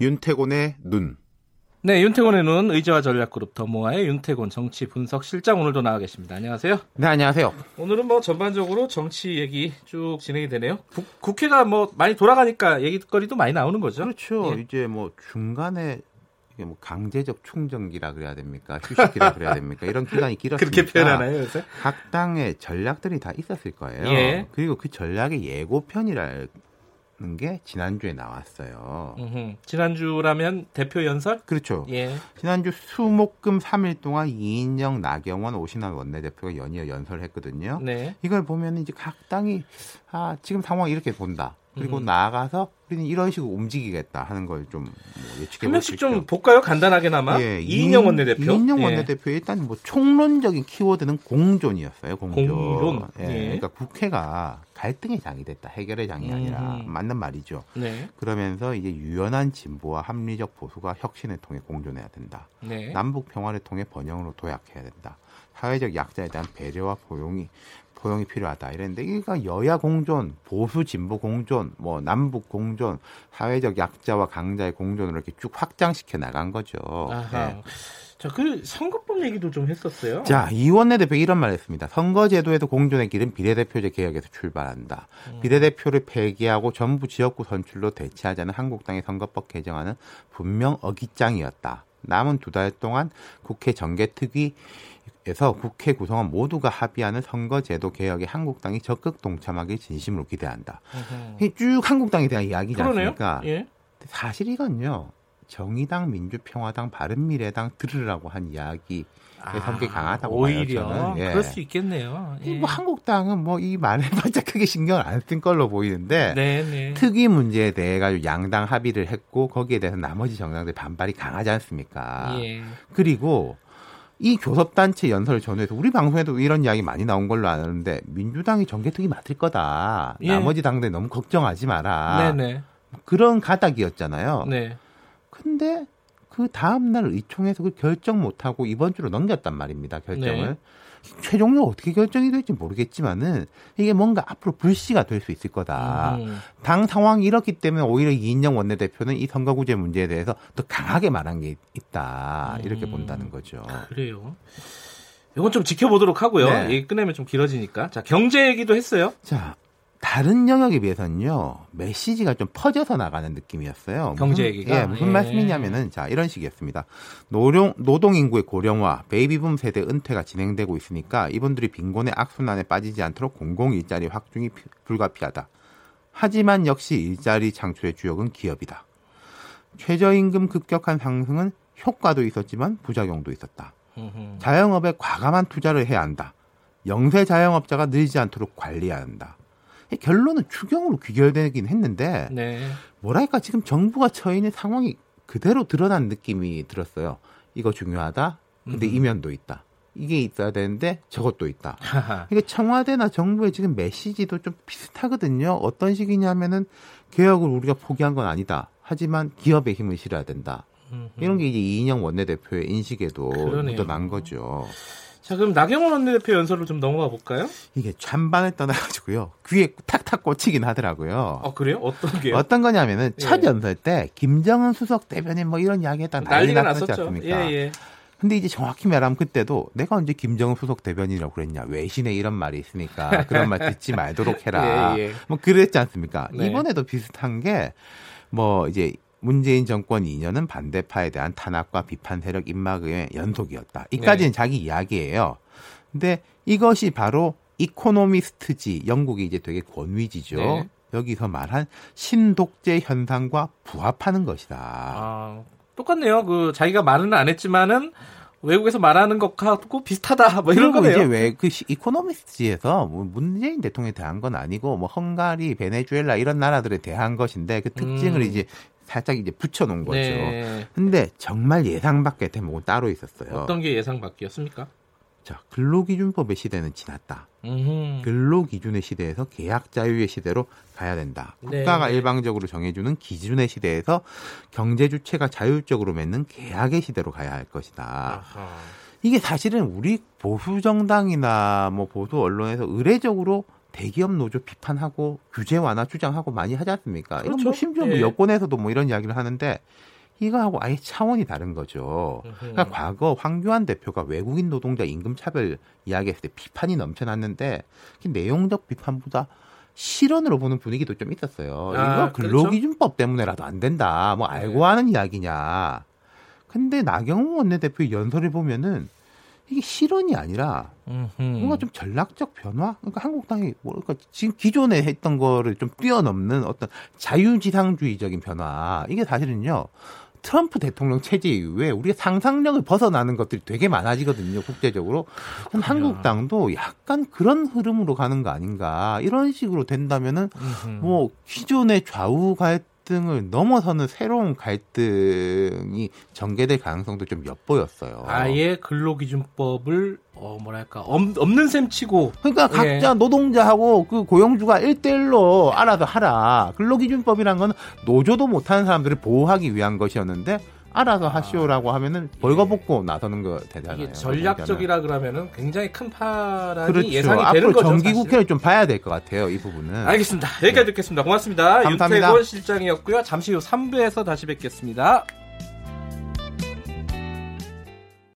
윤태곤의 눈. 네, 윤태곤의 눈 의제와 전략그룹 더모아의 윤태곤 정치 분석 실장 오늘도 나와 계십니다. 안녕하세요. 네, 안녕하세요. 오늘은 뭐 전반적으로 정치 얘기 쭉 진행이 되네요. 부, 국회가 뭐 많이 돌아가니까 얘기거리도 많이 나오는 거죠. 그렇죠. 예. 이제 뭐 중간에 이게 뭐 강제적 충전기라 그래야 됩니까? 휴식기라 그래야 됩니까? 이런 기간이 길었으니까 그렇게 표현하나요, 요새? 각 당의 전략들이 다 있었을 거예요. 예. 그리고 그 전략의 예고편이라 게 지난주에 나왔어요. 음흠. 지난주라면 대표 연설? 그렇죠. 예. 지난주 수목금 3일 동안 이인영, 나경원, 오신환 원내대표가 연이어 연설을 했거든요. 네. 이걸 보면 이제 각 당이 아, 지금 상황 이렇게 본다. 그리고 음. 나아가서 우리는 이런 식으로 움직이겠다 하는 걸좀 뭐 예측해 한 명씩. 좀 볼까요? 간단하게나마. 예, 이인영 원내대표. 이인영 예. 원내대표 일단 뭐 총론적인 키워드는 공존이었어요. 공존. 공존. 예, 예. 그러니까 국회가 갈등의 장이 됐다. 해결의 장이 아니라 음. 맞는 말이죠. 네. 그러면서 이제 유연한 진보와 합리적 보수가 혁신을 통해 공존해야 된다. 네. 남북 평화를 통해 번영으로 도약해야 된다. 사회적 약자에 대한 배려와 포용이 포용이 필요하다. 이랬는데 이가 여야 공존, 보수 진보 공존, 뭐 남북 공존, 사회적 약자와 강자의 공존을 이렇게 쭉 확장시켜 나간 거죠. 아하. 네. 자, 그 선거법 얘기도 좀 했었어요. 자, 이원내 대표 이런 말 했습니다. 선거제도에도 공존의 길은 비례대표제 개혁에서 출발한다. 음. 비례대표를 폐기하고 전부 지역구 선출로 대체하자는 한국당의 선거법 개정안은 분명 어깃장이었다. 남은 두 달 동안 국회 정개특위 에서 국회 구성원 모두가 합의하는 선거제도 개혁에 한국당이 적극 동참하길 진심으로 기대한다. 이쭉 한국당에 대한 이야기지 그러네요. 않습니까? 예. 사실 이건요. 정의당, 민주평화당, 바른미래당 들으라고 한 이야기 의 성격이 강하다고 아, 오히려 봐요, 저는. 예. 그럴 수 있겠네요. 이 예. 뭐 한국당은 뭐 이 말에 바짝 크게 신경을 안 쓴 걸로 보이는데 네, 네. 특위 문제에 대해 가지고 양당 합의를 했고 거기에 대해서 나머지 정당들 반발이 강하지 않습니까? 예. 그리고 이 교섭단체 연설을 전후해서 우리 방송에도 이런 이야기 많이 나온 걸로 아는데 민주당이 정개특위 맡을 거다. 예. 나머지 당들 너무 걱정하지 마라. 네, 네. 그런 가닥이었잖아요. 네. 근데 그 다음 날 의총에서 그 결정 못 하고 이번 주로 넘겼단 말입니다. 결정을. 네. 최종적으로 어떻게 결정이 될지 모르겠지만은 이게 뭔가 앞으로 불씨가 될 수 있을 거다. 음. 당 상황이 이렇기 때문에 오히려 이인영 원내대표는 이 선거구제 문제에 대해서 더 강하게 말한 게 있다. 이렇게 음. 본다는 거죠. 그래요. 이건 좀 지켜보도록 하고요. 네. 얘기 끝내면 좀 길어지니까. 자, 경제 얘기도 했어요. 자, 다른 영역에 비해서는요, 메시지가 좀 퍼져서 나가는 느낌이었어요. 경제 얘기가? 예, 무슨 예. 말씀이냐면은, 자, 이런 식이었습니다. 노령, 노동 인구의 고령화, 베이비붐 세대 은퇴가 진행되고 있으니까 이분들이 빈곤의 악순환에 빠지지 않도록 공공 일자리 확충이 피- 불가피하다. 하지만 역시 일자리 창출의 주역은 기업이다. 최저임금 급격한 상승은 효과도 있었지만 부작용도 있었다. 자영업에 과감한 투자를 해야 한다. 영세 자영업자가 늘지 않도록 관리해야 한다. 이 결론은 추경으로 귀결되긴 했는데 네. 뭐랄까 지금 정부가 처해 있는 상황이 그대로 드러난 느낌이 들었어요. 이거 중요하다. 근데 음. 이면도 있다. 이게 있어야 되는데 저것도 있다. 이게 청와대나 정부의 지금 메시지도 좀 비슷하거든요. 어떤 식이냐면은 개혁을 우리가 포기한 건 아니다. 하지만 기업의 힘을 실어야 된다. 이런 게 이제 이인영 원내대표의 인식에도. 묻어난 거죠. 자, 그럼 나경원 원내대표 연설을 좀 넘어가 볼까요? 이게 찬반을 떠나가지고요. 귀에 탁탁 꽂히긴 하더라고요. 어, 그래요? 어떤 게요? 어떤 거냐면은 예. 첫 연설 때 김정은 수석 대변인 뭐 이런 이야기 했다 난리 난리가 났었지 났었죠. 않습니까? 예, 예. 근데 이제 정확히 말하면 그때도 내가 언제 김정은 수석 대변인이라고 그랬냐 외신에 이런 말이 있으니까 그런 말 듣지 말도록 해라 예, 예. 뭐 그랬지 않습니까 네. 이번에도 비슷한 게 뭐 이제 문재인 정권 2년은 반대파에 대한 탄압과 비판 세력 입막의 연속이었다 이까지는 네. 자기 이야기예요 근데 이것이 바로 이코노미스트지 영국이 이제 되게 권위지죠 네. 여기서 말한 신독재 현상과 부합하는 것이다 아, 똑같네요. 그 자기가 말은 안 했지만은 외국에서 말하는 것하고 비슷하다. 뭐 이런 거네요. 이제 왜 그 이코노미스트에서 뭐 문재인 대통령에 대한 건 아니고 뭐 헝가리, 베네수엘라 이런 나라들에 대한 것인데 그 특징을 음. 이제 살짝 이제 붙여놓은 거죠. 네. 근데 정말 예상 밖의 대목은 따로 있었어요. 어떤 게 예상 밖이었습니까? 자, 근로기준법의 시대는 지났다. 음. 근로기준의 시대에서 계약 자유의 시대로 가야 된다. 네. 국가가 일방적으로 정해주는 기준의 시대에서 경제 주체가 자율적으로 맺는 계약의 시대로 가야 할 것이다. 아하. 이게 사실은 우리 보수 정당이나 뭐 보수 언론에서 의례적으로 대기업 노조 비판하고 규제 완화 주장하고 많이 하지 않습니까? 이건 뭐 그렇죠. 심지어 뭐 예. 여권에서도 뭐 이런 이야기를 하는데 이거하고 아예 차원이 다른 거죠. 그러니까 과거 황교안 대표가 외국인 노동자 임금 차별 이야기했을 때 비판이 넘쳐났는데 그 내용적 비판보다 실언으로 보는 분위기도 좀 있었어요. 아, 이거 근로기준법 때문에라도 안 된다. 뭐 알고 네. 하는 이야기냐. 근데 나경원 원내대표의 연설을 보면은 이게 실언이 아니라 뭔가 좀 전략적 변화? 그러니까 한국당이 뭐랄까 지금 기존에 했던 거를 좀 뛰어넘는 어떤 자유지상주의적인 변화. 이게 사실은요. 트럼프 대통령 체제 이후에 우리가 상상력을 벗어나는 것들이 되게 많아지거든요, 국제적으로. 그럼 한국당도 약간 그런 흐름으로 가는 거 아닌가. 이런 식으로 된다면은 뭐 기존의 좌우 갈등을 넘어서는 새로운 갈등이 전개될 가능성도 좀 엿보였어요. 아예 근로기준법을 어 뭐랄까 없, 없는 셈 치고 그러니까 예. 각자 노동자하고 그 고용주가 일대일로 알아서 하라. 근로기준법이란 건 노조도 못하는 사람들을 보호하기 위한 것이었는데 알아서 하시오라고 하면은 벌거벗고 나서는 거 되잖아요. 이게 전략적이라 그러면은 굉장히 큰 파란이 그렇죠. 예상이 되는 앞으로 거죠. 정기국회를 좀 봐야 될 것 같아요. 이 부분은. 알겠습니다. 여기까지 듣겠습니다. 고맙습니다. 감사합니다. 윤태곤 실장이었고요. 잠시 후 3부에서 다시 뵙겠습니다.